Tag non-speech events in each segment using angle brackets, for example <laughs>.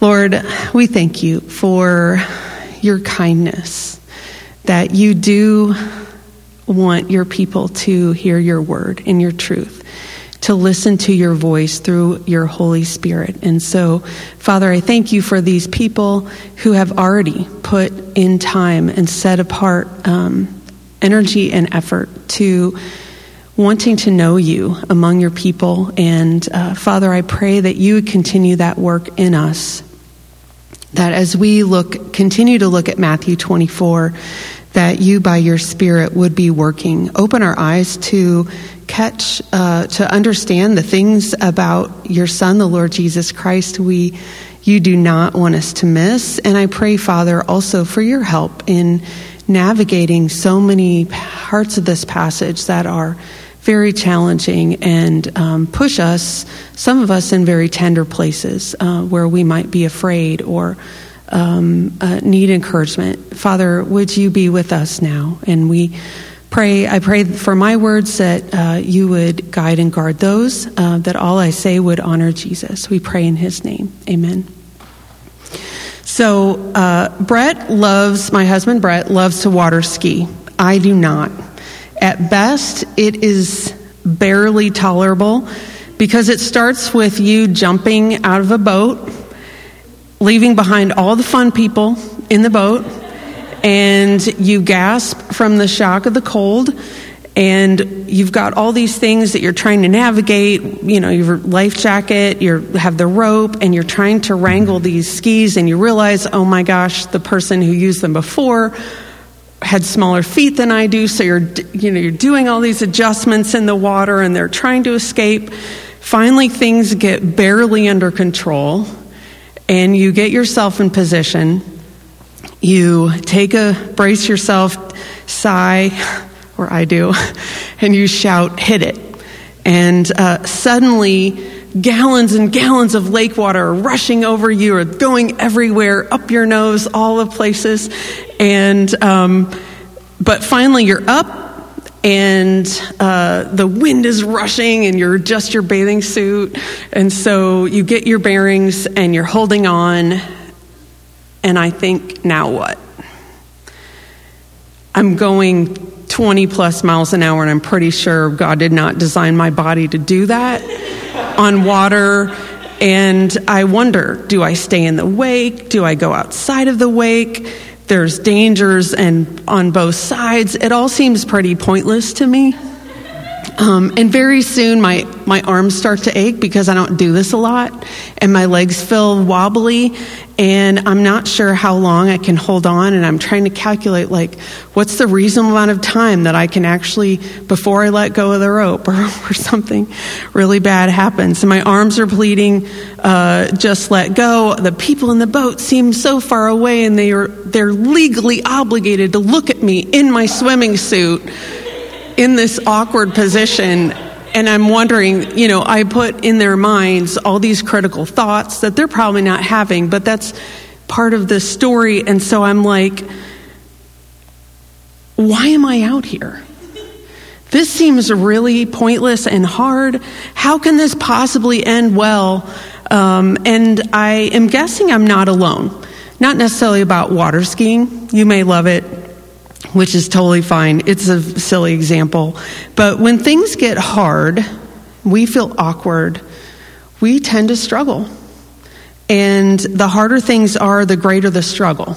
Lord, we thank you for your kindness, that you do want your people to hear your word and your truth, to listen to your voice through your Holy Spirit. And so, Father, I thank you for these people who have already put in time and set apart um, energy and effort to wanting to know you among your people. And uh, Father, I pray that you would continue that work in us that as we look, continue to look at Matthew 24, that you by your Spirit would be working. Open our eyes to catch, uh, to understand the things about your Son, the Lord Jesus Christ. We, you do not want us to miss. And I pray, Father, also for your help in navigating so many parts of this passage that are very challenging and um, push us, some of us, in very tender places uh, where we might be afraid or um, uh, need encouragement. Father, would you be with us now? And we pray, I pray for my words that uh, you would guide and guard those, uh, that all I say would honor Jesus. We pray in his name. Amen. So, uh, Brett loves, my husband Brett loves to water ski. I do not. At best, it is barely tolerable because it starts with you jumping out of a boat, leaving behind all the fun people in the boat, and you gasp from the shock of the cold. And you've got all these things that you're trying to navigate. You know, your life jacket, you have the rope, and you're trying to wrangle these skis. And you realize, oh my gosh, the person who used them before had smaller feet than I do, so you're you know you're doing all these adjustments in the water and they're trying to escape. Finally things get barely under control and you get yourself in position. You take a brace yourself, sigh, <laughs> or I do, <laughs> and you shout, hit it. And uh, suddenly, gallons and gallons of lake water are rushing over you or going everywhere, up your nose, all the places. And, um, but finally you're up and uh, the wind is rushing and you're just your bathing suit. And so you get your bearings and you're holding on. And I think, now what? I'm going 20 plus miles an hour, and I'm pretty sure God did not design my body to do that <laughs> on water. And I wonder do I stay in the wake? Do I go outside of the wake? There's dangers and on both sides. It all seems pretty pointless to me. Um, and very soon, my, my arms start to ache because I don't do this a lot, and my legs feel wobbly, and I'm not sure how long I can hold on. And I'm trying to calculate, like, what's the reasonable amount of time that I can actually, before I let go of the rope or, <laughs> or something really bad happens. And my arms are bleeding, uh, just let go. The people in the boat seem so far away, and they are, they're legally obligated to look at me in my swimming suit in this awkward position and I'm wondering, you know, I put in their minds all these critical thoughts that they're probably not having, but that's part of the story. And so I'm like, why am I out here? This seems really pointless and hard. How can this possibly end well? Um, and I am guessing I'm not alone. Not necessarily about water skiing. You may love it which is totally fine. It's a silly example. But when things get hard, we feel awkward, we tend to struggle. And the harder things are, the greater the struggle.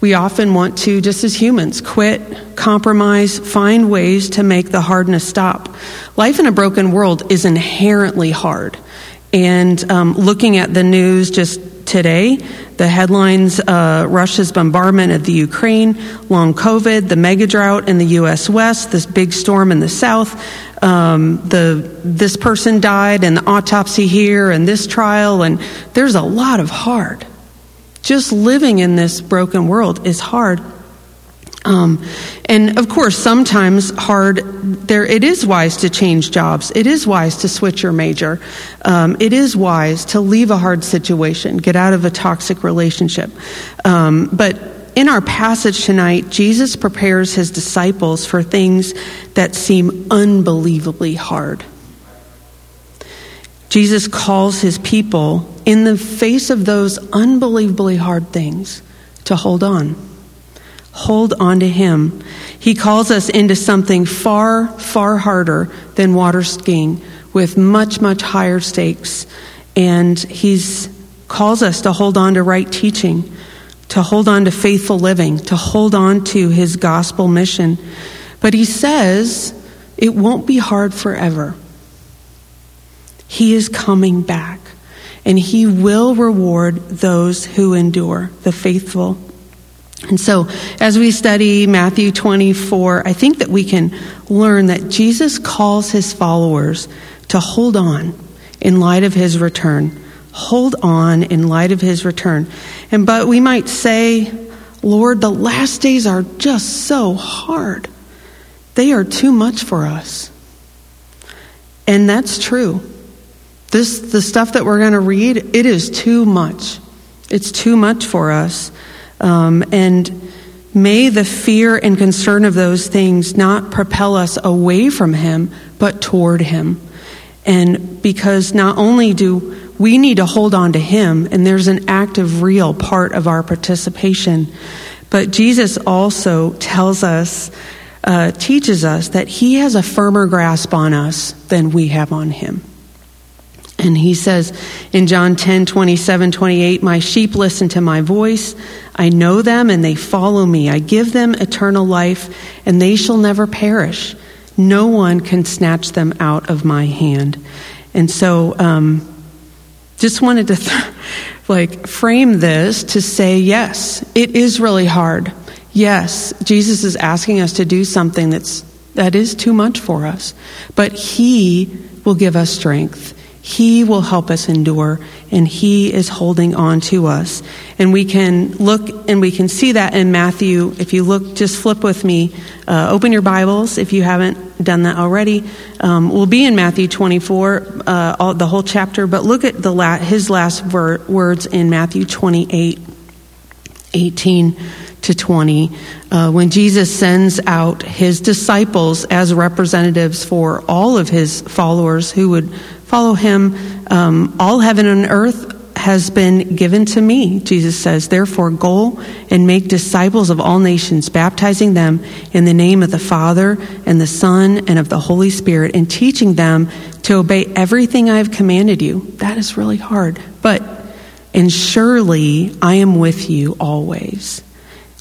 We often want to, just as humans, quit, compromise, find ways to make the hardness stop. Life in a broken world is inherently hard. And um, looking at the news just today, the headlines uh, Russia's bombardment of the Ukraine, long COVID, the mega drought in the U.S. West, this big storm in the South, um, the this person died, and the autopsy here, and this trial, and there's a lot of hard. Just living in this broken world is hard. Um, and of course, sometimes hard. There, it is wise to change jobs. It is wise to switch your major. Um, it is wise to leave a hard situation, get out of a toxic relationship. Um, but in our passage tonight, Jesus prepares his disciples for things that seem unbelievably hard. Jesus calls his people in the face of those unbelievably hard things, to hold on. Hold on to Him. He calls us into something far, far harder than water skiing with much, much higher stakes. And He's calls us to hold on to right teaching, to hold on to faithful living, to hold on to His gospel mission. But He says it won't be hard forever. He is coming back, and He will reward those who endure, the faithful. And so, as we study Matthew 24, I think that we can learn that Jesus calls His followers to hold on in light of His return. Hold on in light of His return. And but we might say, Lord, the last days are just so hard. They are too much for us. And that's true. This, the stuff that we're going to read, it is too much. It's too much for us. Um, and may the fear and concern of those things not propel us away from Him, but toward Him. And because not only do we need to hold on to Him, and there's an active, real part of our participation, but Jesus also tells us, uh, teaches us that He has a firmer grasp on us than we have on Him. And he says in John 10, 27, 28, My sheep listen to my voice. I know them and they follow me. I give them eternal life and they shall never perish. No one can snatch them out of my hand. And so, um, just wanted to th- <laughs> like frame this to say, yes, it is really hard. Yes, Jesus is asking us to do something that's that is too much for us, but He will give us strength. He will help us endure, and He is holding on to us. And we can look and we can see that in Matthew. If you look, just flip with me, uh, open your Bibles if you haven't done that already. Um, we'll be in Matthew 24, uh, all, the whole chapter, but look at the la- his last ver- words in Matthew 28, 18 to 20, uh, when Jesus sends out his disciples as representatives for all of his followers who would follow him. Um, all heaven and earth has been given to me, Jesus says. Therefore, go and make disciples of all nations, baptizing them in the name of the Father and the Son and of the Holy Spirit, and teaching them to obey everything I have commanded you. That is really hard. But, and surely I am with you always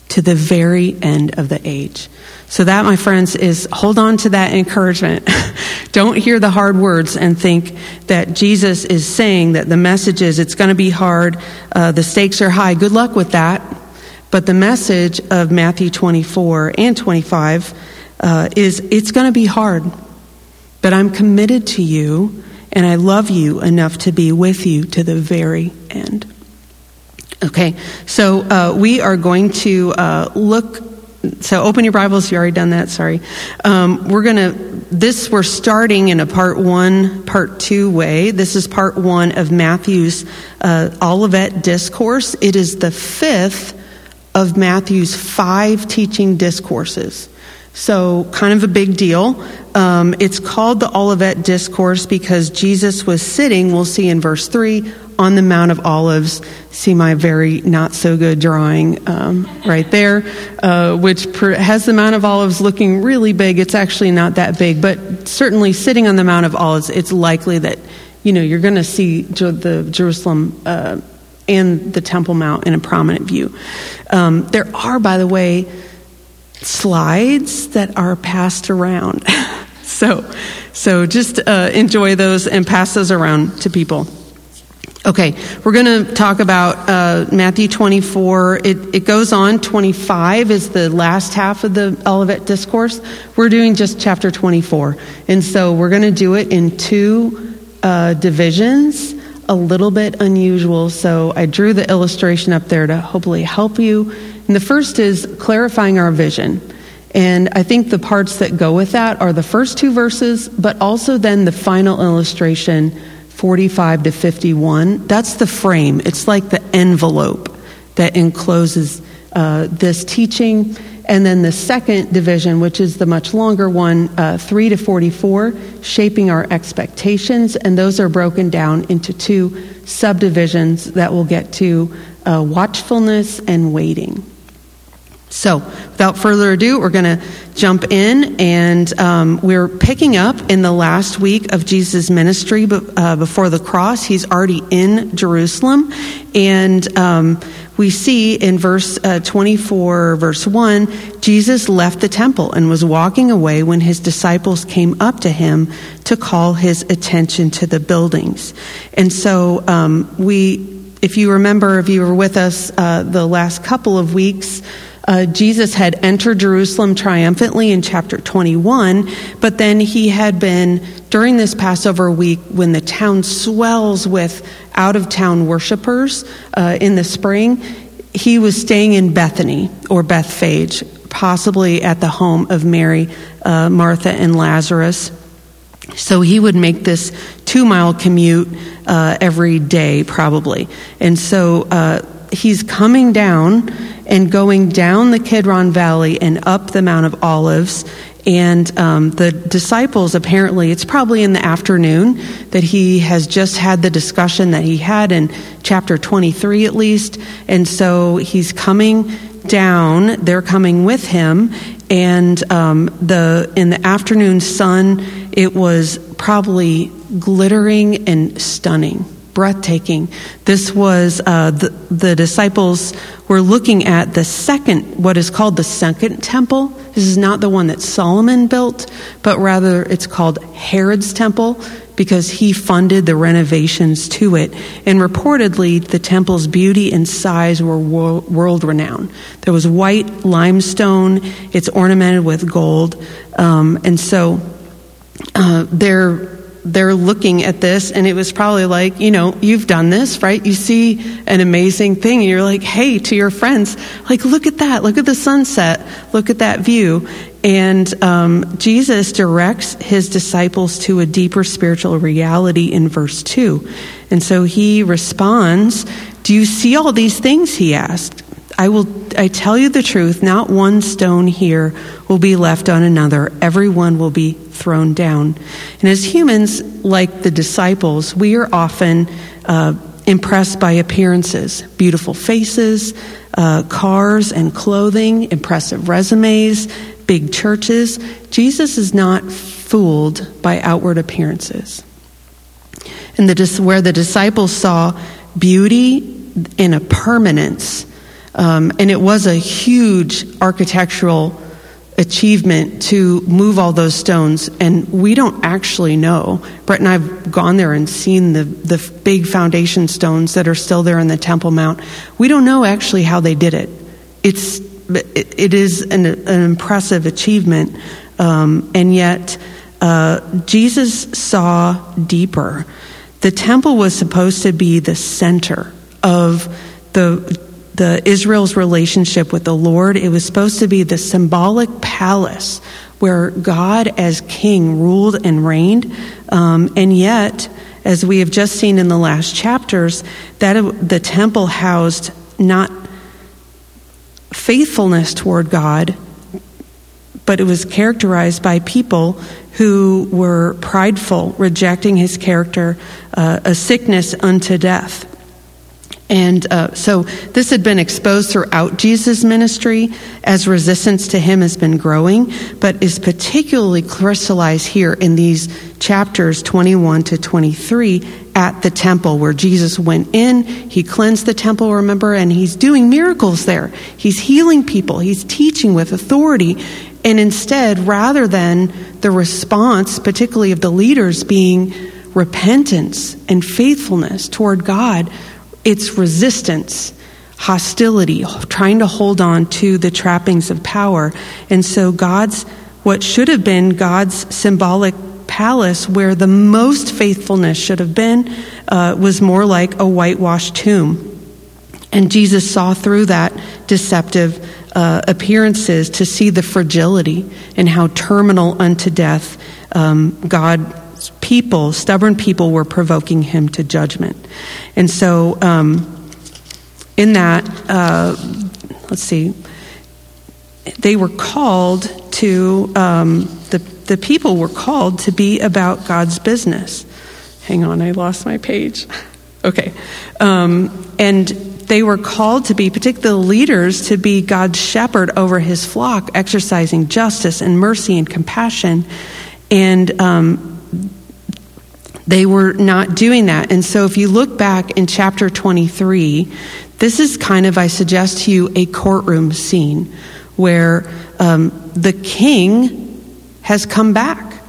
to the very end of the age. So, that, my friends, is hold on to that encouragement. <laughs> Don't hear the hard words and think that Jesus is saying that the message is it's going to be hard, uh, the stakes are high. Good luck with that. But the message of Matthew 24 and 25 uh, is it's going to be hard. But I'm committed to you, and I love you enough to be with you to the very end. Okay, so uh, we are going to uh, look so open your Bibles. You already done that. Sorry. Um, we're gonna. This we're starting in a part one, part two way. This is part one of Matthew's uh, Olivet discourse. It is the fifth of Matthew's five teaching discourses. So, kind of a big deal. Um, it's called the Olivet Discourse because Jesus was sitting, we'll see in verse 3, on the Mount of Olives. See my very not so good drawing um, right there, uh, which has the Mount of Olives looking really big. It's actually not that big, but certainly sitting on the Mount of Olives, it's likely that you know you're going to see the Jerusalem uh, and the Temple Mount in a prominent view. Um, there are, by the way, slides that are passed around. <laughs> so, so just uh, enjoy those and pass those around to people. Okay, we're going to talk about uh, Matthew 24. It, it, goes on. 25 is the last half of the Olivet Discourse. We're doing just chapter 24. And so we're going to do it in two uh, divisions, a little bit unusual. So I drew the illustration up there to hopefully help you. And the first is clarifying our vision. And I think the parts that go with that are the first two verses, but also then the final illustration 45 to 51. That's the frame. It's like the envelope that encloses uh, this teaching And then the second division, which is the much longer one, uh, 3 to 44, shaping our expectations. And those are broken down into two subdivisions that we'll get to uh, watchfulness and waiting. So, without further ado, we're going to jump in, and um, we're picking up in the last week of Jesus' ministry uh, before the cross. He's already in Jerusalem, and um, we see in verse uh, 24, verse 1, Jesus left the temple and was walking away when his disciples came up to him to call his attention to the buildings. And so, um, we, if you remember, if you were with us uh, the last couple of weeks, uh, Jesus had entered Jerusalem triumphantly in chapter 21, but then he had been, during this Passover week, when the town swells with out of town worshipers uh, in the spring, he was staying in Bethany or Bethphage, possibly at the home of Mary, uh, Martha, and Lazarus. So he would make this two mile commute uh, every day, probably. And so uh, he's coming down and going down the Kidron Valley and up the Mount of Olives. And um, the disciples, apparently, it's probably in the afternoon that he has just had the discussion that he had in chapter 23 at least. And so he's coming down, they're coming with him. And um, the, in the afternoon sun, it was probably glittering and stunning breathtaking. This was uh, the, the disciples were looking at the second, what is called the second temple. This is not the one that Solomon built, but rather it's called Herod's temple because he funded the renovations to it. And reportedly, the temple's beauty and size were world renowned. There was white limestone, it's ornamented with gold. Um, and so uh, there they're looking at this and it was probably like you know you've done this right? You see an amazing thing and you're like hey to your friends like look at that. Look at the sunset. Look at that view. And um, jesus directs his disciples to a deeper spiritual reality in verse 2 and so he responds do you see all these things? he asked I will I tell you the truth, not one stone here will be left on another. Everyone will be thrown down. And as humans, like the disciples, we are often uh, impressed by appearances beautiful faces, uh, cars and clothing, impressive resumes, big churches. Jesus is not fooled by outward appearances. And the, where the disciples saw beauty and a permanence um, and it was a huge architectural achievement to move all those stones. And we don't actually know. Brett and I have gone there and seen the, the big foundation stones that are still there in the Temple Mount. We don't know actually how they did it. It's, it is an, an impressive achievement. Um, and yet, uh, Jesus saw deeper. The temple was supposed to be the center of the the Israel's relationship with the Lord. It was supposed to be the symbolic palace where God as king ruled and reigned. Um, and yet, as we have just seen in the last chapters, that the temple housed not faithfulness toward God, but it was characterized by people who were prideful, rejecting his character, uh, a sickness unto death. And uh, so this had been exposed throughout Jesus' ministry as resistance to him has been growing, but is particularly crystallized here in these chapters 21 to 23 at the temple where Jesus went in. He cleansed the temple, remember, and he's doing miracles there. He's healing people, he's teaching with authority. And instead, rather than the response, particularly of the leaders, being repentance and faithfulness toward God, it's resistance, hostility, trying to hold on to the trappings of power. And so God's, what should have been God's symbolic palace where the most faithfulness should have been, uh, was more like a whitewashed tomb. And Jesus saw through that deceptive uh, appearances to see the fragility and how terminal unto death um, God people, stubborn people, were provoking him to judgment. And so, um, in that, uh, let's see, they were called to, um, the, the people were called to be about God's business. Hang on, I lost my page. <laughs> Okay. Um, and they were called to be, particularly leaders, to be God's shepherd over his flock, exercising justice and mercy and compassion. And um, they were not doing that. And so if you look back in chapter 23, this is kind of, I suggest to you, a courtroom scene where um, the king has come back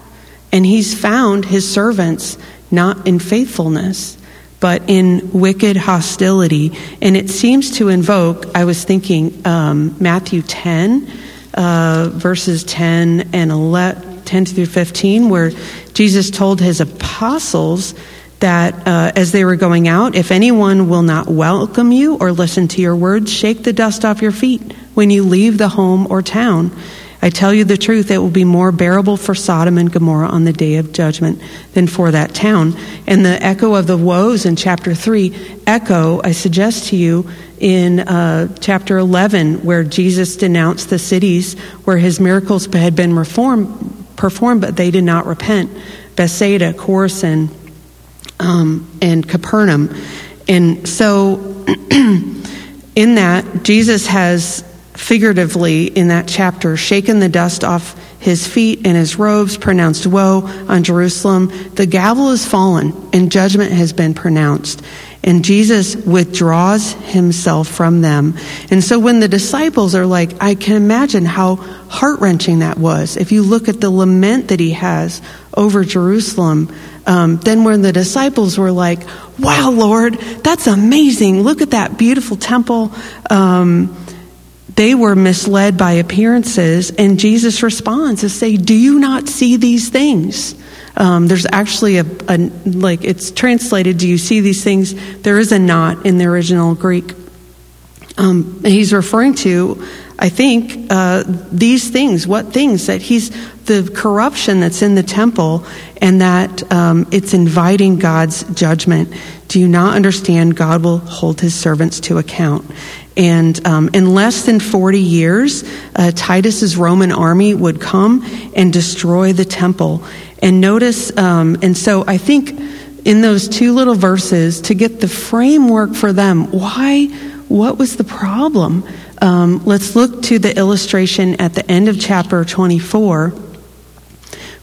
and he's found his servants not in faithfulness but in wicked hostility. And it seems to invoke, I was thinking, um, Matthew 10, uh, verses 10 and 11, 10 through 15, where Jesus told his apostles that uh, as they were going out, if anyone will not welcome you or listen to your words, shake the dust off your feet when you leave the home or town. I tell you the truth, it will be more bearable for Sodom and Gomorrah on the day of judgment than for that town. And the echo of the woes in chapter 3 echo, I suggest to you, in uh, chapter 11, where Jesus denounced the cities where his miracles had been reform, performed, but they did not repent Bethsaida, Chorazin, um, and Capernaum. And so, <clears throat> in that, Jesus has figuratively in that chapter, shaken the dust off his feet and his robes, pronounced woe on Jerusalem. The gavel is fallen and judgment has been pronounced. And Jesus withdraws himself from them. And so when the disciples are like, I can imagine how heart wrenching that was. If you look at the lament that he has over Jerusalem, um, then when the disciples were like, wow, Lord, that's amazing. Look at that beautiful temple. Um, they were misled by appearances, and Jesus responds to say, Do you not see these things? Um, there's actually a, a, like, it's translated, Do you see these things? There is a not in the original Greek. Um, he's referring to, I think, uh, these things. What things? That he's the corruption that's in the temple and that um, it's inviting God's judgment. Do you not understand God will hold his servants to account? And um, in less than 40 years, uh, Titus's Roman army would come and destroy the temple. And notice, um, and so I think in those two little verses, to get the framework for them, why, what was the problem? Um, let's look to the illustration at the end of chapter 24,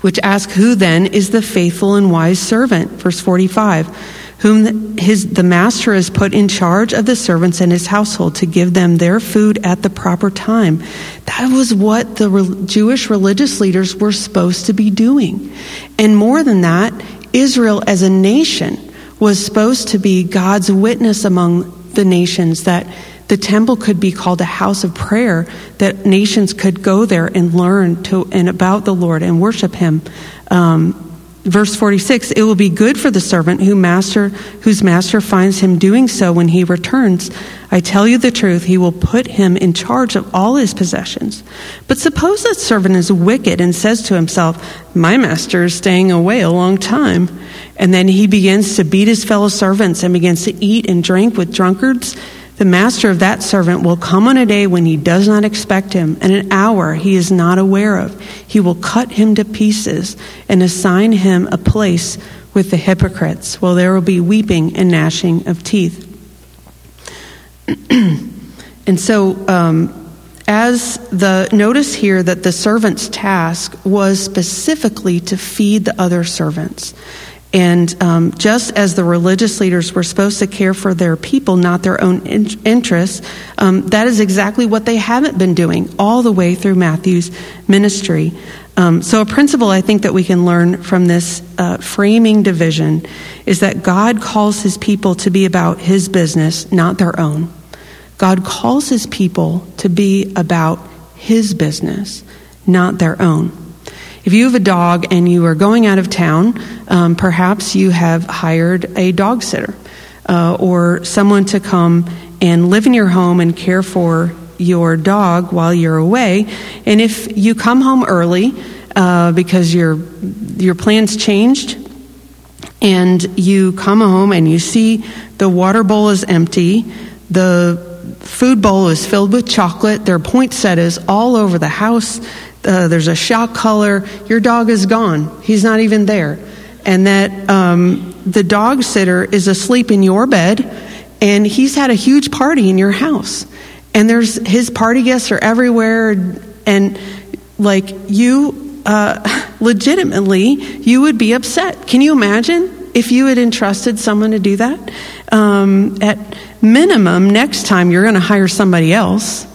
which asks, Who then is the faithful and wise servant? Verse 45 whom his, the master has put in charge of the servants and his household to give them their food at the proper time. That was what the re- Jewish religious leaders were supposed to be doing. And more than that, Israel as a nation was supposed to be God's witness among the nations that the temple could be called a house of prayer that nations could go there and learn to and about the Lord and worship him um, Verse 46 It will be good for the servant who master, whose master finds him doing so when he returns. I tell you the truth, he will put him in charge of all his possessions. But suppose that servant is wicked and says to himself, My master is staying away a long time. And then he begins to beat his fellow servants and begins to eat and drink with drunkards the master of that servant will come on a day when he does not expect him, and an hour he is not aware of. He will cut him to pieces and assign him a place with the hypocrites, while there will be weeping and gnashing of teeth. <clears throat> and so, um, as the notice here that the servant's task was specifically to feed the other servants. And um, just as the religious leaders were supposed to care for their people, not their own in- interests, um, that is exactly what they haven't been doing all the way through Matthew's ministry. Um, so, a principle I think that we can learn from this uh, framing division is that God calls his people to be about his business, not their own. God calls his people to be about his business, not their own. If you have a dog and you are going out of town, um, perhaps you have hired a dog sitter uh, or someone to come and live in your home and care for your dog while you're away. And if you come home early uh, because your your plans changed, and you come home and you see the water bowl is empty, the food bowl is filled with chocolate. There are poinsettias all over the house. Uh, there's a shock collar. Your dog is gone. He's not even there. And that um, the dog sitter is asleep in your bed, and he's had a huge party in your house. And there's his party guests are everywhere, and like you, uh, <laughs> legitimately, you would be upset. Can you imagine if you had entrusted someone to do that? Um, at minimum, next time you're going to hire somebody else.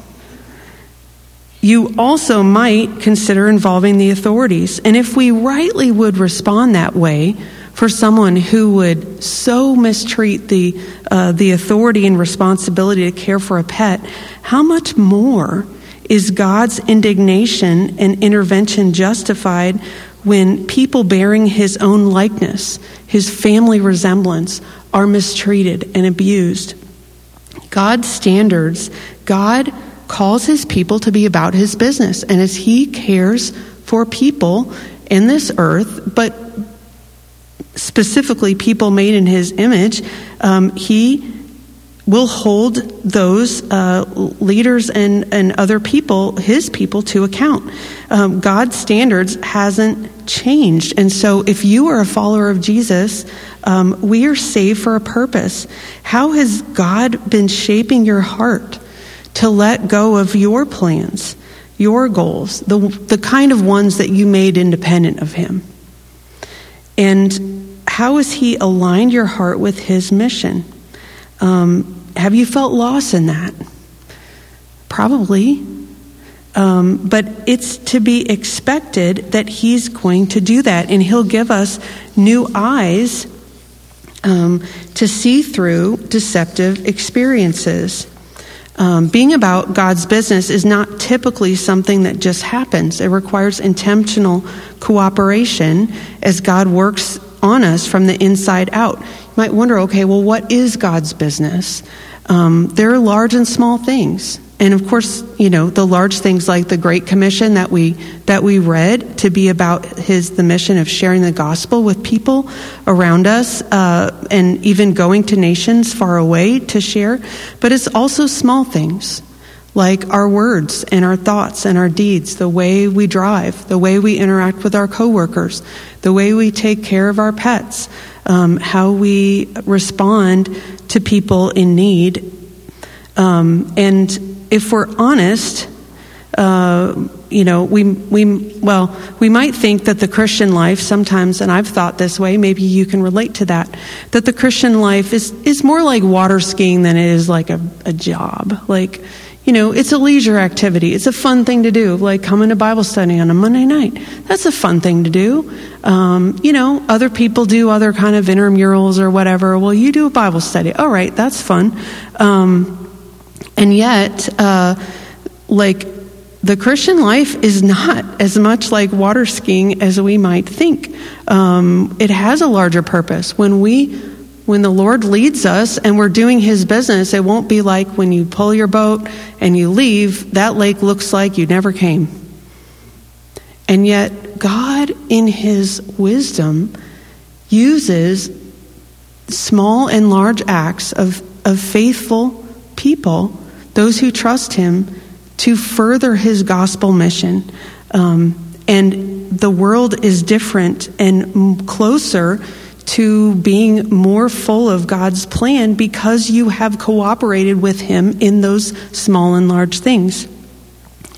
You also might consider involving the authorities. And if we rightly would respond that way for someone who would so mistreat the, uh, the authority and responsibility to care for a pet, how much more is God's indignation and intervention justified when people bearing his own likeness, his family resemblance, are mistreated and abused? God's standards, God calls his people to be about his business. And as he cares for people in this earth, but specifically people made in his image, um, he will hold those uh, leaders and, and other people, his people, to account. Um, God's standards hasn't changed. And so if you are a follower of Jesus, um, we are saved for a purpose. How has God been shaping your heart to let go of your plans, your goals, the, the kind of ones that you made independent of Him? And how has He aligned your heart with His mission? Um, have you felt loss in that? Probably. Um, but it's to be expected that He's going to do that, and He'll give us new eyes um, to see through deceptive experiences. Um, being about God's business is not typically something that just happens. It requires intentional cooperation as God works on us from the inside out. You might wonder, okay, well, what is God's business? Um, there are large and small things. And of course, you know, the large things like the Great Commission that we that we read to be about his the mission of sharing the gospel with people around us, uh, and even going to nations far away to share. But it's also small things like our words and our thoughts and our deeds, the way we drive, the way we interact with our coworkers, the way we take care of our pets, um, how we respond to people in need. Um, and if we're honest, uh, you know, we, we, well, we might think that the Christian life sometimes, and I've thought this way, maybe you can relate to that, that the Christian life is, is more like water skiing than it is like a, a job. Like, you know, it's a leisure activity. It's a fun thing to do, like coming to Bible study on a Monday night. That's a fun thing to do. Um, you know, other people do other kind of intramurals or whatever. Well, you do a Bible study. All right, that's fun. Um, and yet, uh, like, the Christian life is not as much like water skiing as we might think. Um, it has a larger purpose. When we when the Lord leads us and we're doing His business, it won't be like when you pull your boat and you leave, that lake looks like you never came. And yet, God, in His wisdom, uses small and large acts of, of faithful people, those who trust Him, to further His gospel mission. Um, and the world is different and closer to being more full of God's plan because you have cooperated with Him in those small and large things.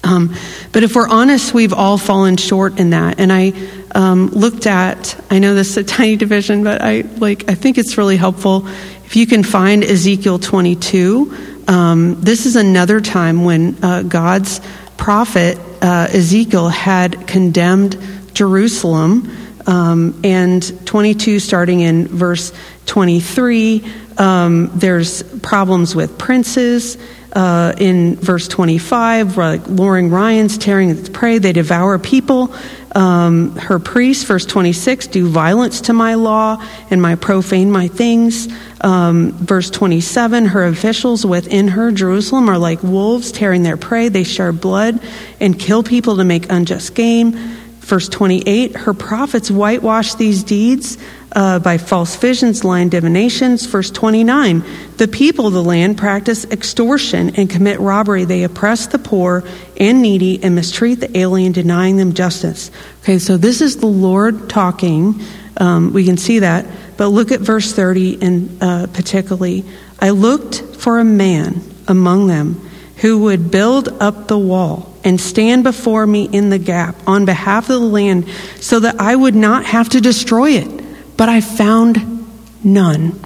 Um, but if we're honest, we've all fallen short in that. And I um, looked at, I know this is a <laughs> tiny division, but I like I think it's really helpful if you can find Ezekiel 22. Um, this is another time when uh, God's prophet uh, Ezekiel had condemned Jerusalem. Um, and 22, starting in verse 23, um, there's problems with princes. Uh, in verse 25, like luring Ryan's tearing its prey, they devour people. Um, her priests, verse 26, do violence to my law and my profane my things. Um, verse 27, her officials within her, Jerusalem, are like wolves tearing their prey. They share blood and kill people to make unjust gain Verse 28 Her prophets whitewash these deeds uh, by false visions, lying divinations. Verse 29 The people of the land practice extortion and commit robbery. They oppress the poor and needy and mistreat the alien, denying them justice. Okay, so this is the Lord talking. Um, we can see that. But look at verse 30 and uh, particularly. I looked for a man among them who would build up the wall and stand before me in the gap on behalf of the land so that I would not have to destroy it. But I found none.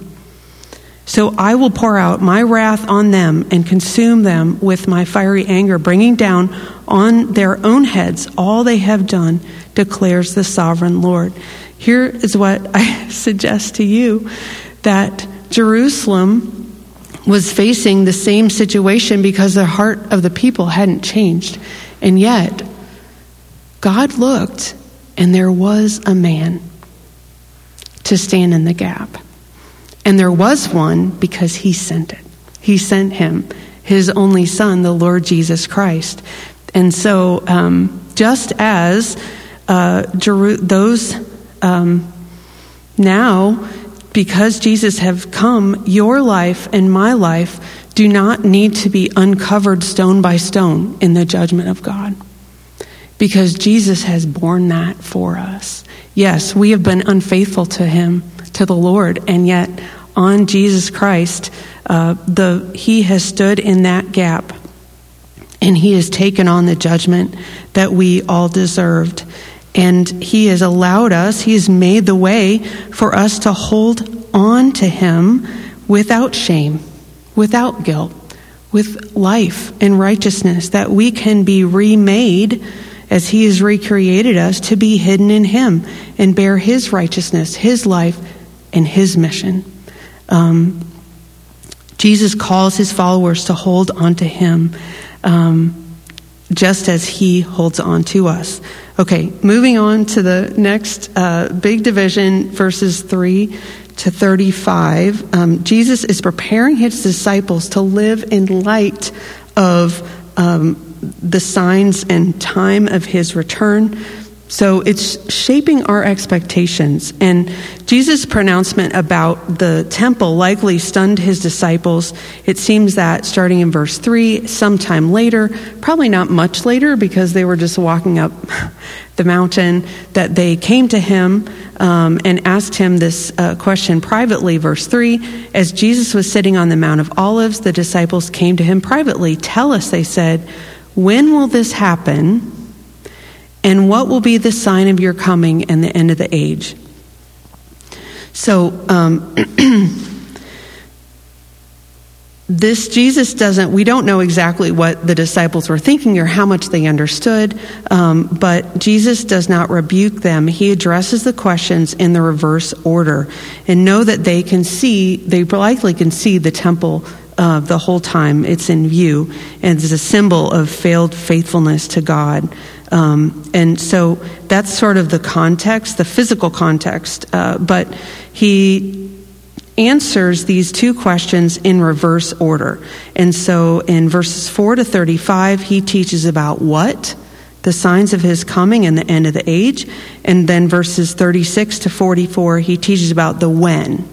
So I will pour out my wrath on them and consume them with my fiery anger, bringing down on their own heads all they have done, declares the sovereign Lord. Here is what <laughs> I suggest to you that Jerusalem was facing the same situation because the heart of the people hadn't changed. And yet, God looked, and there was a man to stand in the gap. And there was one because he sent it. He sent him, his only son, the Lord Jesus Christ. And so, um, just as uh, Jeru- those um, now because Jesus have come, your life and my life do not need to be uncovered stone by stone in the judgment of God. Because Jesus has borne that for us. Yes, we have been unfaithful to Him, to the Lord, and yet on Jesus Christ, uh, the, He has stood in that gap and He has taken on the judgment that we all deserved. And He has allowed us, He has made the way for us to hold on to Him without shame, without guilt, with life and righteousness, that we can be remade as He has recreated us to be hidden in Him and bear His righteousness, His life, and His mission. Um, Jesus calls His followers to hold on to Him. Um, just as he holds on to us. Okay, moving on to the next uh, big division, verses 3 to 35. Um, Jesus is preparing his disciples to live in light of um, the signs and time of his return. So it's shaping our expectations. And Jesus' pronouncement about the temple likely stunned his disciples. It seems that starting in verse 3, sometime later, probably not much later because they were just walking up <laughs> the mountain, that they came to him um, and asked him this uh, question privately. Verse 3 As Jesus was sitting on the Mount of Olives, the disciples came to him privately. Tell us, they said, when will this happen? And what will be the sign of your coming and the end of the age? So, um, <clears throat> this Jesus doesn't, we don't know exactly what the disciples were thinking or how much they understood, um, but Jesus does not rebuke them. He addresses the questions in the reverse order and know that they can see, they likely can see the temple uh, the whole time it's in view and it's a symbol of failed faithfulness to God. Um, and so that's sort of the context, the physical context. Uh, but he answers these two questions in reverse order. And so in verses 4 to 35, he teaches about what? The signs of his coming and the end of the age. And then verses 36 to 44, he teaches about the when,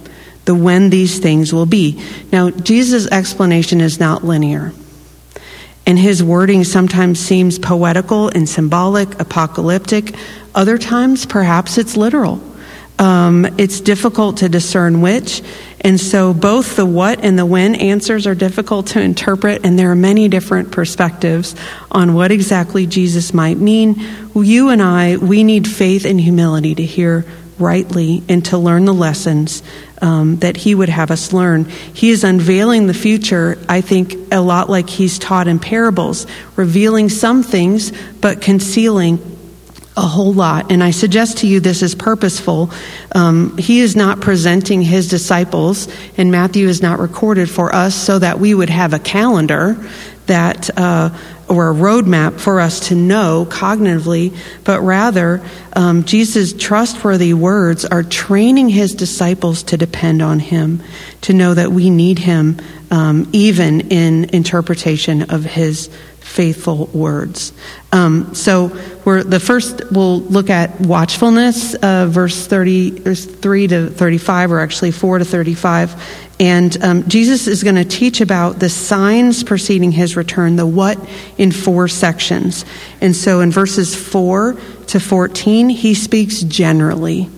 the when these things will be. Now, Jesus' explanation is not linear and his wording sometimes seems poetical and symbolic, apocalyptic. Other times, perhaps it's literal. Um, it's difficult to discern which. And so both the what and the when answers are difficult to interpret, and there are many different perspectives on what exactly Jesus might mean. You and I, we need faith and humility to hear rightly and to learn the lessons um, that he would have us learn. He is unveiling the future, I think, a lot like he's taught in parables, revealing some things but concealing a whole lot. And I suggest to you this is purposeful. Um, he is not presenting his disciples, and Matthew is not recorded for us so that we would have a calendar that. Uh, or a roadmap for us to know cognitively, but rather um, Jesus' trustworthy words are training his disciples to depend on him, to know that we need him um, even in interpretation of his faithful words. Um, so we're the first. We'll look at watchfulness, uh, verse thirty, three to thirty-five, or actually four to thirty-five. And um, Jesus is going to teach about the signs preceding his return, the what, in four sections. And so in verses four to fourteen, he speaks generally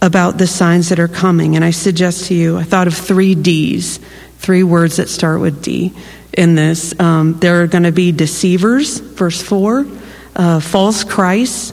about the signs that are coming. And I suggest to you, I thought of three D's, three words that start with D in this. Um, there are going to be deceivers, verse 4, uh, false Christs.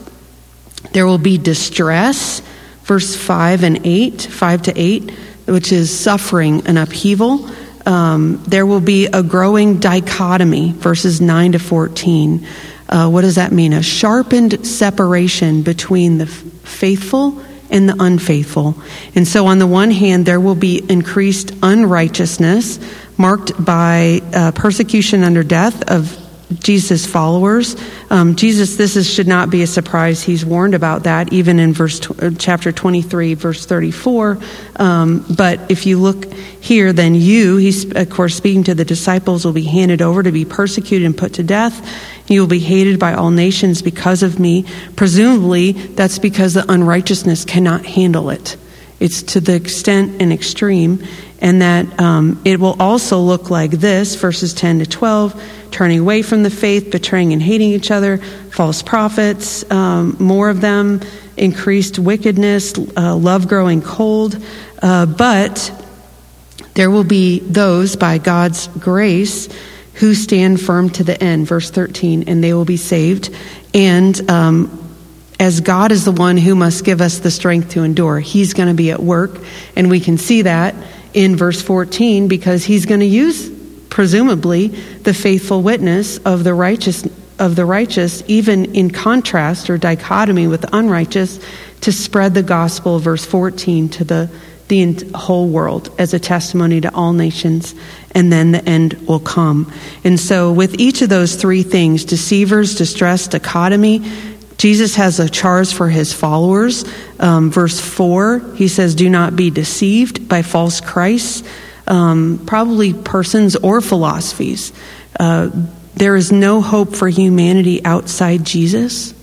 There will be distress, verse 5 and 8, 5 to 8, which is suffering and upheaval. Um, there will be a growing dichotomy, verses 9 to 14. Uh, what does that mean? A sharpened separation between the faithful and the unfaithful. And so, on the one hand, there will be increased unrighteousness marked by uh, persecution under death of Jesus' followers. Um, Jesus, this is, should not be a surprise. He's warned about that even in verse tw- uh, chapter 23, verse 34. Um, but if you look here, then you, he's of course speaking to the disciples, will be handed over to be persecuted and put to death. You will be hated by all nations because of me. Presumably, that's because the unrighteousness cannot handle it. It's to the extent and extreme, and that um, it will also look like this verses 10 to 12 turning away from the faith, betraying and hating each other, false prophets, um, more of them, increased wickedness, uh, love growing cold. Uh, but there will be those, by God's grace, who stand firm to the end, verse 13, and they will be saved. And um, as God is the one who must give us the strength to endure, He's going to be at work. And we can see that in verse 14 because He's going to use presumably the faithful witness of the righteous of the righteous even in contrast or dichotomy with the unrighteous to spread the gospel verse 14 to the the whole world as a testimony to all nations and then the end will come. And so with each of those three things deceivers distress dichotomy jesus has a charge for his followers um, verse 4 he says do not be deceived by false christs um, probably persons or philosophies. Uh, there is no hope for humanity outside Jesus.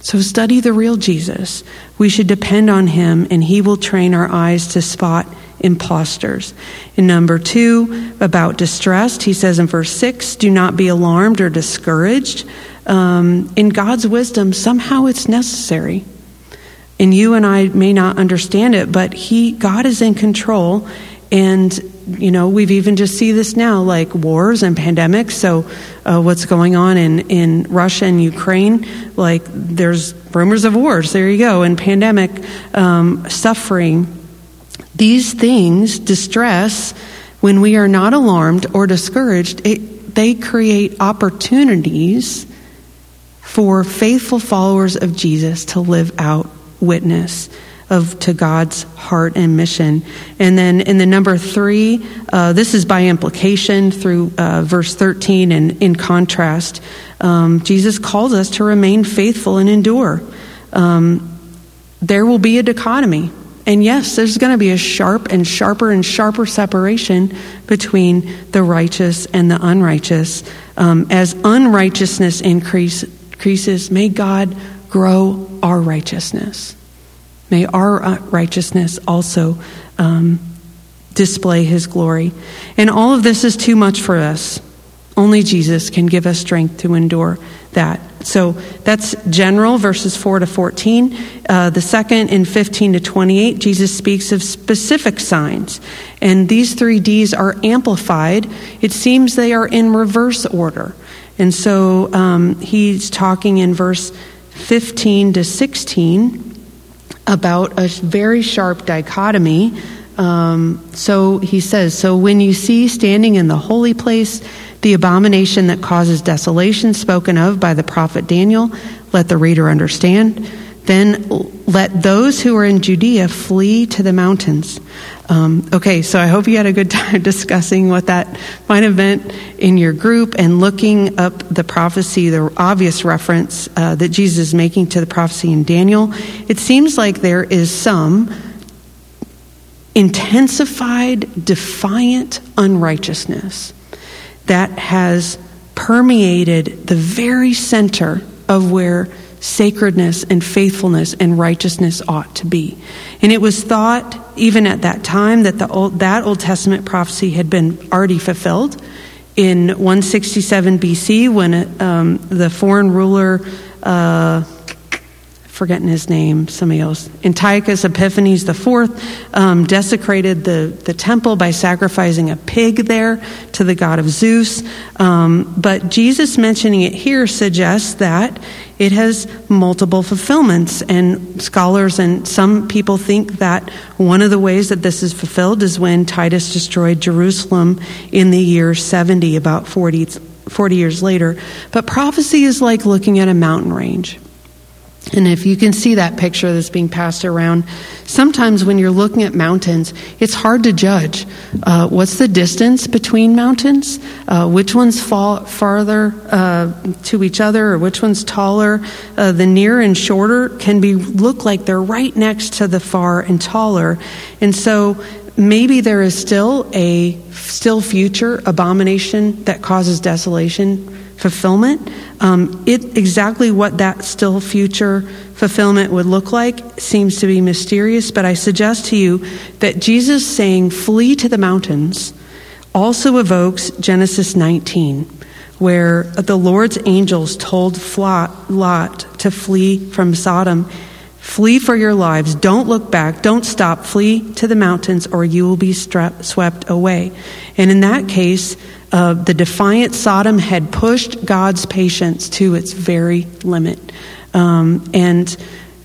So study the real Jesus. We should depend on him, and he will train our eyes to spot impostors. In number two, about distressed, he says in verse six, do not be alarmed or discouraged. Um, in God's wisdom, somehow it's necessary. And you and I may not understand it, but he, God is in control, and, you know, we've even just see this now, like wars and pandemics. So, uh, what's going on in, in Russia and Ukraine? Like, there's rumors of wars. There you go. And pandemic, um, suffering. These things, distress, when we are not alarmed or discouraged, it, they create opportunities for faithful followers of Jesus to live out witness of to God's heart and mission. And then in the number three, uh, this is by implication through uh, verse 13, and in contrast, um, Jesus calls us to remain faithful and endure. Um, there will be a dichotomy. And yes, there's going to be a sharp and sharper and sharper separation between the righteous and the unrighteous. Um, as unrighteousness increase, increases, may God grow our righteousness. May our uh, righteousness also um, display his glory. And all of this is too much for us. Only Jesus can give us strength to endure that. So that's general, verses 4 to 14. Uh, the second, in 15 to 28, Jesus speaks of specific signs. And these three D's are amplified. It seems they are in reverse order. And so um, he's talking in verse 15 to 16 about a very sharp dichotomy. Um, so he says, So when you see standing in the holy place the abomination that causes desolation spoken of by the prophet Daniel, let the reader understand. Then let those who are in Judea flee to the mountains. Um, okay, so I hope you had a good <laughs> time discussing what that might have meant in your group and looking up the prophecy, the obvious reference uh, that Jesus is making to the prophecy in Daniel. It seems like there is some intensified, defiant unrighteousness that has permeated the very center of where sacredness and faithfulness and righteousness ought to be. And it was thought, even at that time, that the old, that Old Testament prophecy had been already fulfilled. In 167 BC, when um, the foreign ruler, uh, forgetting his name, somebody else, Antiochus Epiphanes IV, um, desecrated the, the temple by sacrificing a pig there to the god of Zeus. Um, but Jesus mentioning it here suggests that it has multiple fulfillments. And scholars and some people think that one of the ways that this is fulfilled is when Titus destroyed Jerusalem in the year 70, about 40, 40 years later. But prophecy is like looking at a mountain range. And if you can see that picture that's being passed around, sometimes when you're looking at mountains, it's hard to judge. Uh, what's the distance between mountains? Uh, which ones fall farther uh, to each other, or which one's taller? Uh, the near and shorter can be look like they're right next to the far and taller. And so maybe there is still a still future abomination that causes desolation fulfillment. Um, it exactly what that still future fulfillment would look like seems to be mysterious, but I suggest to you that Jesus saying, "Flee to the mountains," also evokes Genesis 19, where the Lord's angels told Lot to flee from Sodom. Flee for your lives. Don't look back. Don't stop. Flee to the mountains, or you will be swept away. And in that case, uh, the defiant Sodom had pushed God's patience to its very limit. Um, and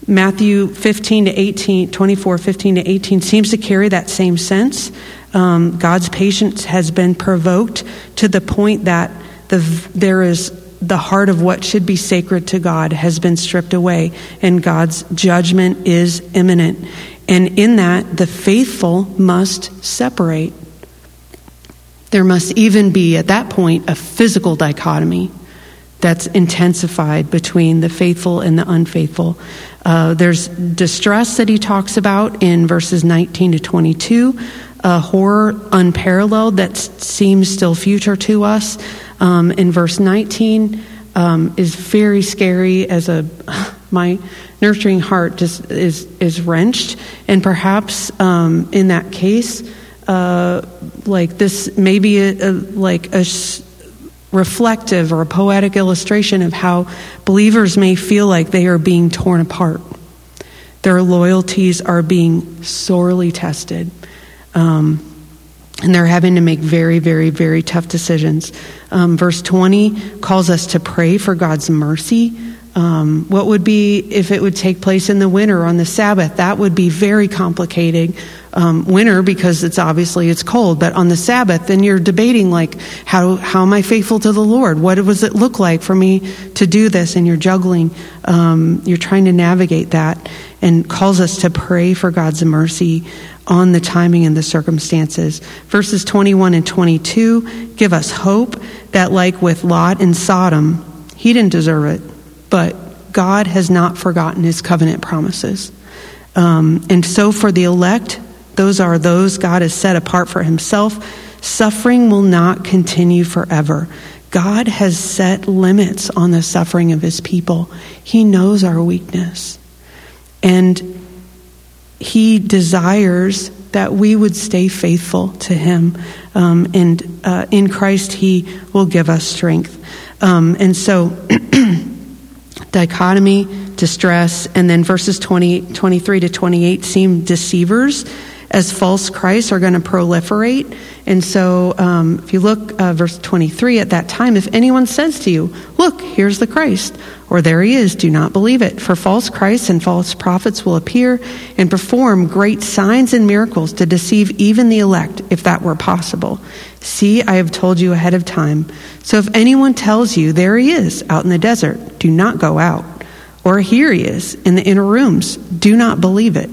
Matthew 15 to 18, 24, 15 to 18 seems to carry that same sense. Um, God's patience has been provoked to the point that the, there is the heart of what should be sacred to God has been stripped away, and God's judgment is imminent. And in that, the faithful must separate. There must even be, at that point, a physical dichotomy that's intensified between the faithful and the unfaithful. Uh, there's distress that he talks about in verses 19 to 22, a horror unparalleled that seems still future to us. Um, in verse 19 um, is very scary as a <sighs> my nurturing heart just is is wrenched and perhaps um, in that case uh, like this maybe a, a, like a reflective or a poetic illustration of how believers may feel like they are being torn apart. Their loyalties are being sorely tested. Um, and they're having to make very, very, very tough decisions. Um, verse 20 calls us to pray for God's mercy. Um, what would be if it would take place in the winter on the Sabbath? That would be very complicated um, winter because it's obviously it's cold, but on the Sabbath, then you're debating like how how am I faithful to the Lord? What does it look like for me to do this? And you're juggling, um, you're trying to navigate that, and calls us to pray for God's mercy on the timing and the circumstances. Verses 21 and 22 give us hope that, like with Lot and Sodom, he didn't deserve it, but God has not forgotten his covenant promises. Um, and so, for the elect, those are those God has set apart for himself. Suffering will not continue forever. God has set limits on the suffering of his people. He knows our weakness. And he desires that we would stay faithful to him. Um, and uh, in Christ, he will give us strength. Um, and so, <clears throat> dichotomy, distress, and then verses 20, 23 to 28 seem deceivers as false Christs are going to proliferate. And so, um, if you look, uh, verse 23, at that time, if anyone says to you, Look, here's the Christ, or there he is, do not believe it. For false Christs and false prophets will appear and perform great signs and miracles to deceive even the elect, if that were possible. See, I have told you ahead of time. So if anyone tells you, There he is, out in the desert, do not go out. Or here he is, in the inner rooms, do not believe it.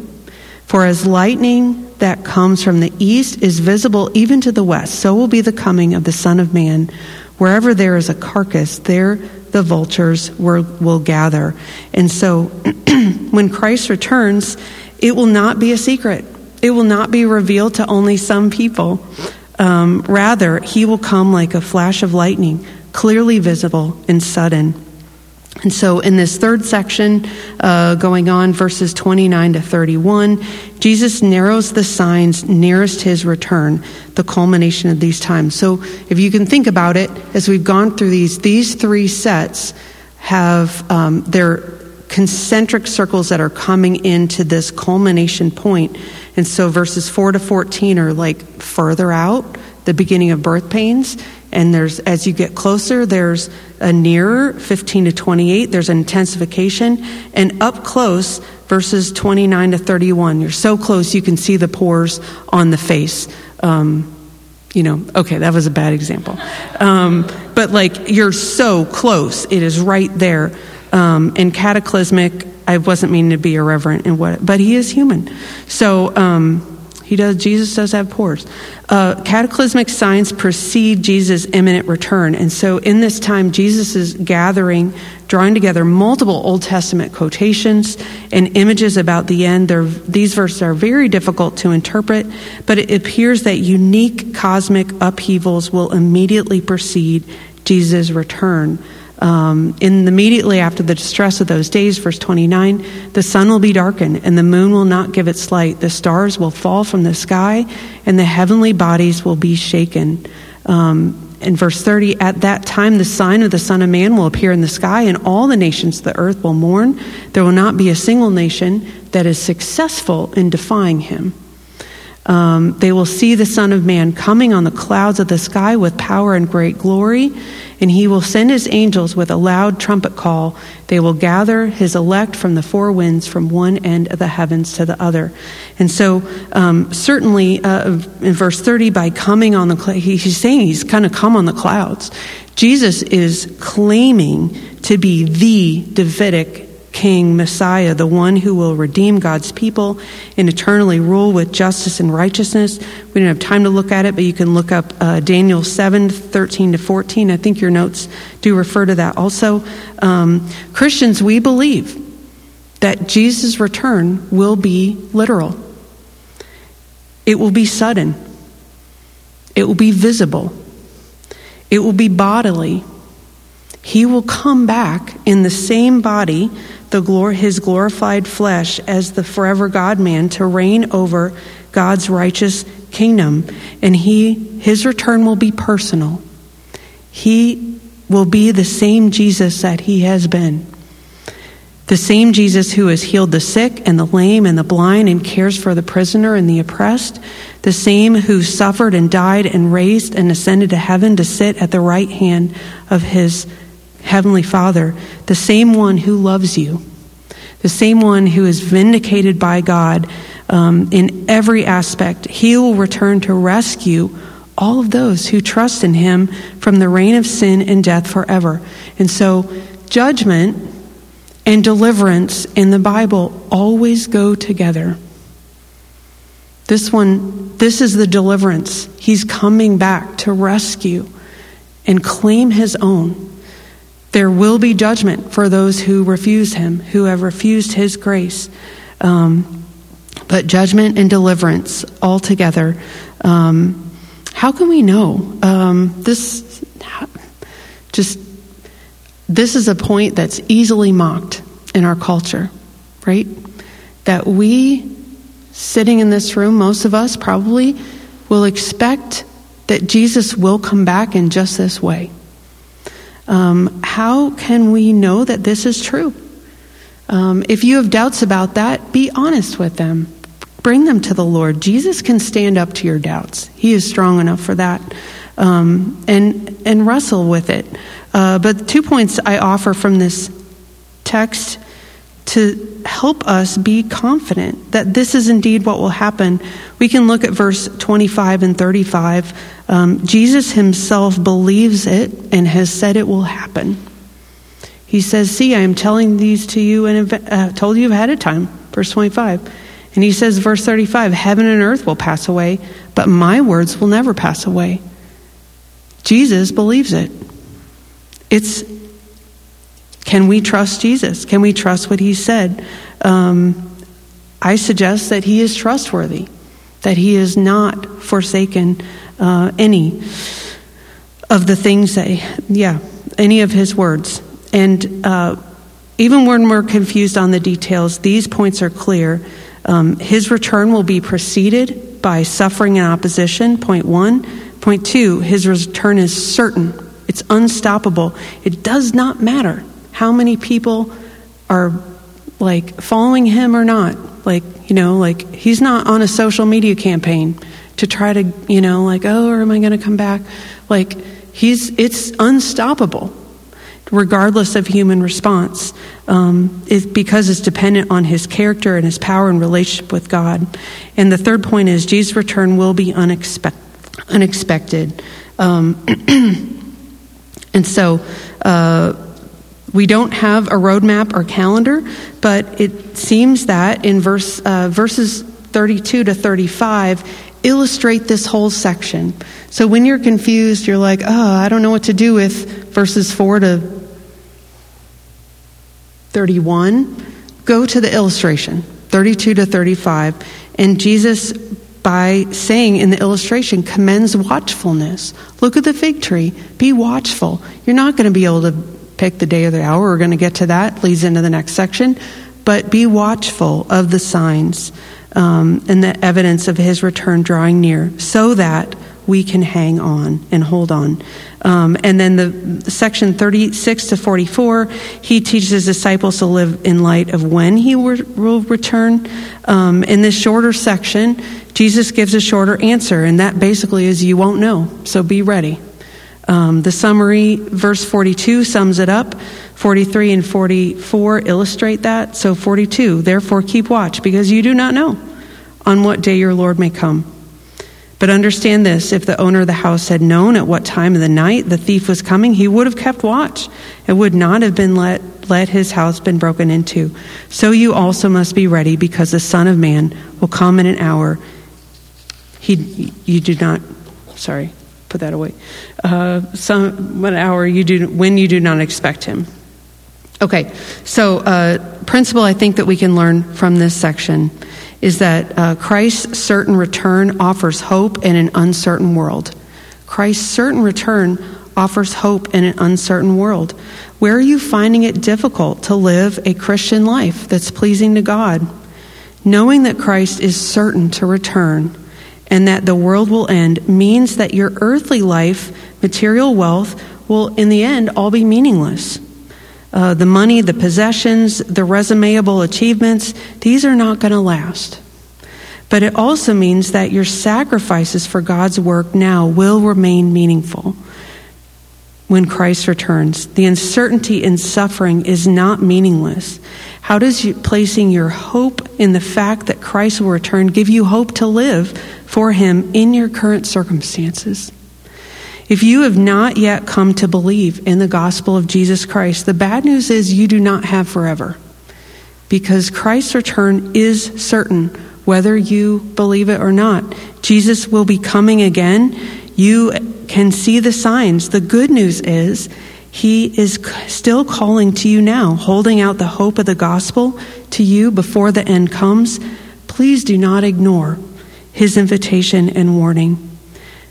For as lightning that comes from the east is visible even to the west. So will be the coming of the Son of Man. Wherever there is a carcass, there the vultures will, will gather. And so <clears throat> when Christ returns, it will not be a secret. It will not be revealed to only some people. Um, rather, he will come like a flash of lightning, clearly visible and sudden. And so, in this third section, uh, going on verses 29 to 31, Jesus narrows the signs nearest his return, the culmination of these times. So, if you can think about it, as we've gone through these, these three sets have um, their concentric circles that are coming into this culmination point. And so, verses 4 to 14 are like further out, the beginning of birth pains. And there's, as you get closer, there's a nearer, 15 to 28, there's an intensification. And up close, verses 29 to 31, you're so close you can see the pores on the face. Um, you know, okay, that was a bad example. Um, but like, you're so close, it is right there. Um, and cataclysmic, I wasn't meaning to be irreverent in what, but he is human. So, um, he does. Jesus does have pores. Uh, cataclysmic signs precede Jesus' imminent return, and so in this time, Jesus is gathering, drawing together multiple Old Testament quotations and images about the end. They're, these verses are very difficult to interpret, but it appears that unique cosmic upheavals will immediately precede Jesus' return. Um, in immediately after the distress of those days, verse 29, the sun will be darkened and the moon will not give its light. The stars will fall from the sky and the heavenly bodies will be shaken. Um, in verse 30, at that time the sign of the Son of Man will appear in the sky, and all the nations of the earth will mourn. There will not be a single nation that is successful in defying him. Um, they will see the Son of Man coming on the clouds of the sky with power and great glory, and he will send his angels with a loud trumpet call. They will gather his elect from the four winds, from one end of the heavens to the other. And so, um, certainly, uh, in verse 30, by coming on the he's saying he's going to come on the clouds. Jesus is claiming to be the Davidic King, Messiah, the one who will redeem God's people and eternally rule with justice and righteousness. We don't have time to look at it, but you can look up uh, Daniel 7 13 to 14. I think your notes do refer to that also. Um, Christians, we believe that Jesus' return will be literal, it will be sudden, it will be visible, it will be bodily. He will come back in the same body the glor- his glorified flesh as the forever God man to reign over God's righteous kingdom. And he, his return will be personal. He will be the same Jesus that he has been. The same Jesus who has healed the sick and the lame and the blind and cares for the prisoner and the oppressed. The same who suffered and died and raised and ascended to heaven to sit at the right hand of his Heavenly Father, the same one who loves you, the same one who is vindicated by God um, in every aspect, he will return to rescue all of those who trust in him from the reign of sin and death forever. And so, judgment and deliverance in the Bible always go together. This one, this is the deliverance. He's coming back to rescue and claim his own. There will be judgment for those who refuse him, who have refused his grace. Um, but judgment and deliverance all together. Um, how can we know? Um, this just this is a point that's easily mocked in our culture, right? That we sitting in this room, most of us probably will expect that Jesus will come back in just this way. Um, how can we know that this is true? Um, if you have doubts about that, be honest with them. Bring them to the Lord. Jesus can stand up to your doubts. He is strong enough for that. Um, and and wrestle with it. Uh, but two points I offer from this text to help us be confident that this is indeed what will happen. We can look at verse 25 and 35. Um, Jesus himself believes it and has said it will happen. He says, See, I am telling these to you and uh, told you ahead of time. Verse 25. And he says, verse 35 Heaven and earth will pass away, but my words will never pass away. Jesus believes it. It's can we trust Jesus? Can we trust what he said? Um, I suggest that he is trustworthy, that he is not forsaken uh, any. of the things that, yeah, any of his words. And uh, even when we're confused on the details, these points are clear. Um, his return will be preceded by suffering and opposition, point one. Point two, his return is certain, it's unstoppable. It does not matter how many people are like following him or not. Like, you know, like he's not on a social media campaign to try to, you know, like, oh, or am I going to come back? Like, he's, it's unstoppable regardless of human response, um, because it's dependent on his character and his power and relationship with God. And the third point is Jesus' return will be unexpected. unexpected. Um, <clears throat> and so uh, we don't have a roadmap or calendar, but it seems that in verse, uh, verses 32 to 35 illustrate this whole section. So when you're confused, you're like, oh, I don't know what to do with verses 4 to 31, go to the illustration, 32 to 35. And Jesus, by saying in the illustration, commends watchfulness. Look at the fig tree. Be watchful. You're not going to be able to pick the day or the hour. We're going to get to that, leads into the next section. But be watchful of the signs um, and the evidence of his return drawing near, so that we can hang on and hold on. Um, and then the section 36 to 44, he teaches his disciples to live in light of when he will return. Um, in this shorter section, Jesus gives a shorter answer, and that basically is you won't know, so be ready. Um, the summary, verse 42, sums it up. 43 and 44 illustrate that. So 42, therefore keep watch, because you do not know on what day your Lord may come. But understand this if the owner of the house had known at what time of the night the thief was coming, he would have kept watch and would not have been let, let his house been broken into. So you also must be ready, because the Son of Man will come in an hour. He, you do not, sorry, put that away. Uh, some an hour you do when you do not expect him. Okay, so uh, principle I think that we can learn from this section is that uh, Christ's certain return offers hope in an uncertain world. Christ's certain return offers hope in an uncertain world. Where are you finding it difficult to live a Christian life that's pleasing to God? Knowing that Christ is certain to return and that the world will end means that your earthly life, material wealth, will in the end all be meaningless. Uh, the money, the possessions, the resumeable achievements, these are not going to last. But it also means that your sacrifices for God's work now will remain meaningful when Christ returns. The uncertainty in suffering is not meaningless. How does you, placing your hope in the fact that Christ will return give you hope to live for Him in your current circumstances? If you have not yet come to believe in the gospel of Jesus Christ, the bad news is you do not have forever. Because Christ's return is certain, whether you believe it or not. Jesus will be coming again. You can see the signs. The good news is he is still calling to you now, holding out the hope of the gospel to you before the end comes. Please do not ignore his invitation and warning.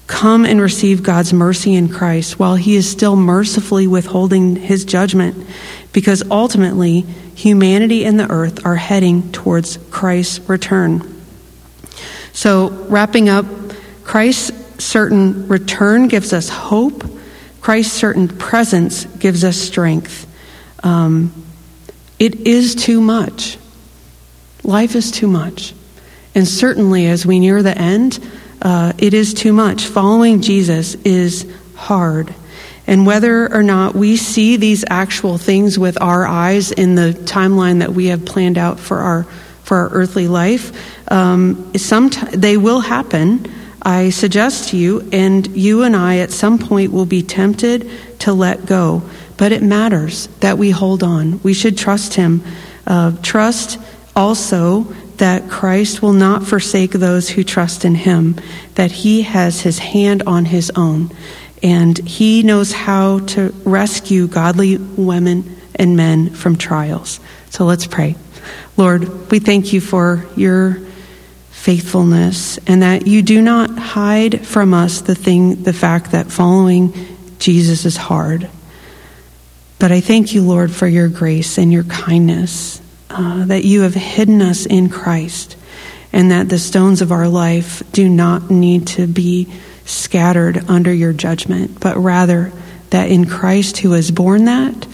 Come and receive God's mercy in Christ while He is still mercifully withholding His judgment, because ultimately humanity and the earth are heading towards Christ's return. So, wrapping up, Christ's certain return gives us hope, Christ's certain presence gives us strength. Um, it is too much. Life is too much. And certainly, as we near the end, uh, it is too much. Following Jesus is hard. And whether or not we see these actual things with our eyes in the timeline that we have planned out for our for our earthly life, um, some they will happen. I suggest to you, and you and I at some point will be tempted to let go. But it matters that we hold on. We should trust Him. Uh, trust also that Christ will not forsake those who trust in him, that he has his hand on his own, and he knows how to rescue godly women and men from trials. So let's pray. Lord, we thank you for your faithfulness and that you do not hide from us the thing the fact that following Jesus is hard. But I thank you, Lord, for your grace and your kindness, uh, that you have hidden us in Christ, and that the stones of our life do not need to be scattered under your judgment, but rather that in Christ, who has borne that,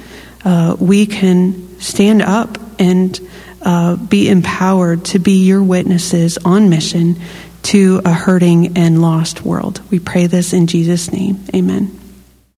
uh, we can stand up and uh, be empowered to be your witnesses on mission to a hurting and lost world. We pray this in Jesus' name. Amen.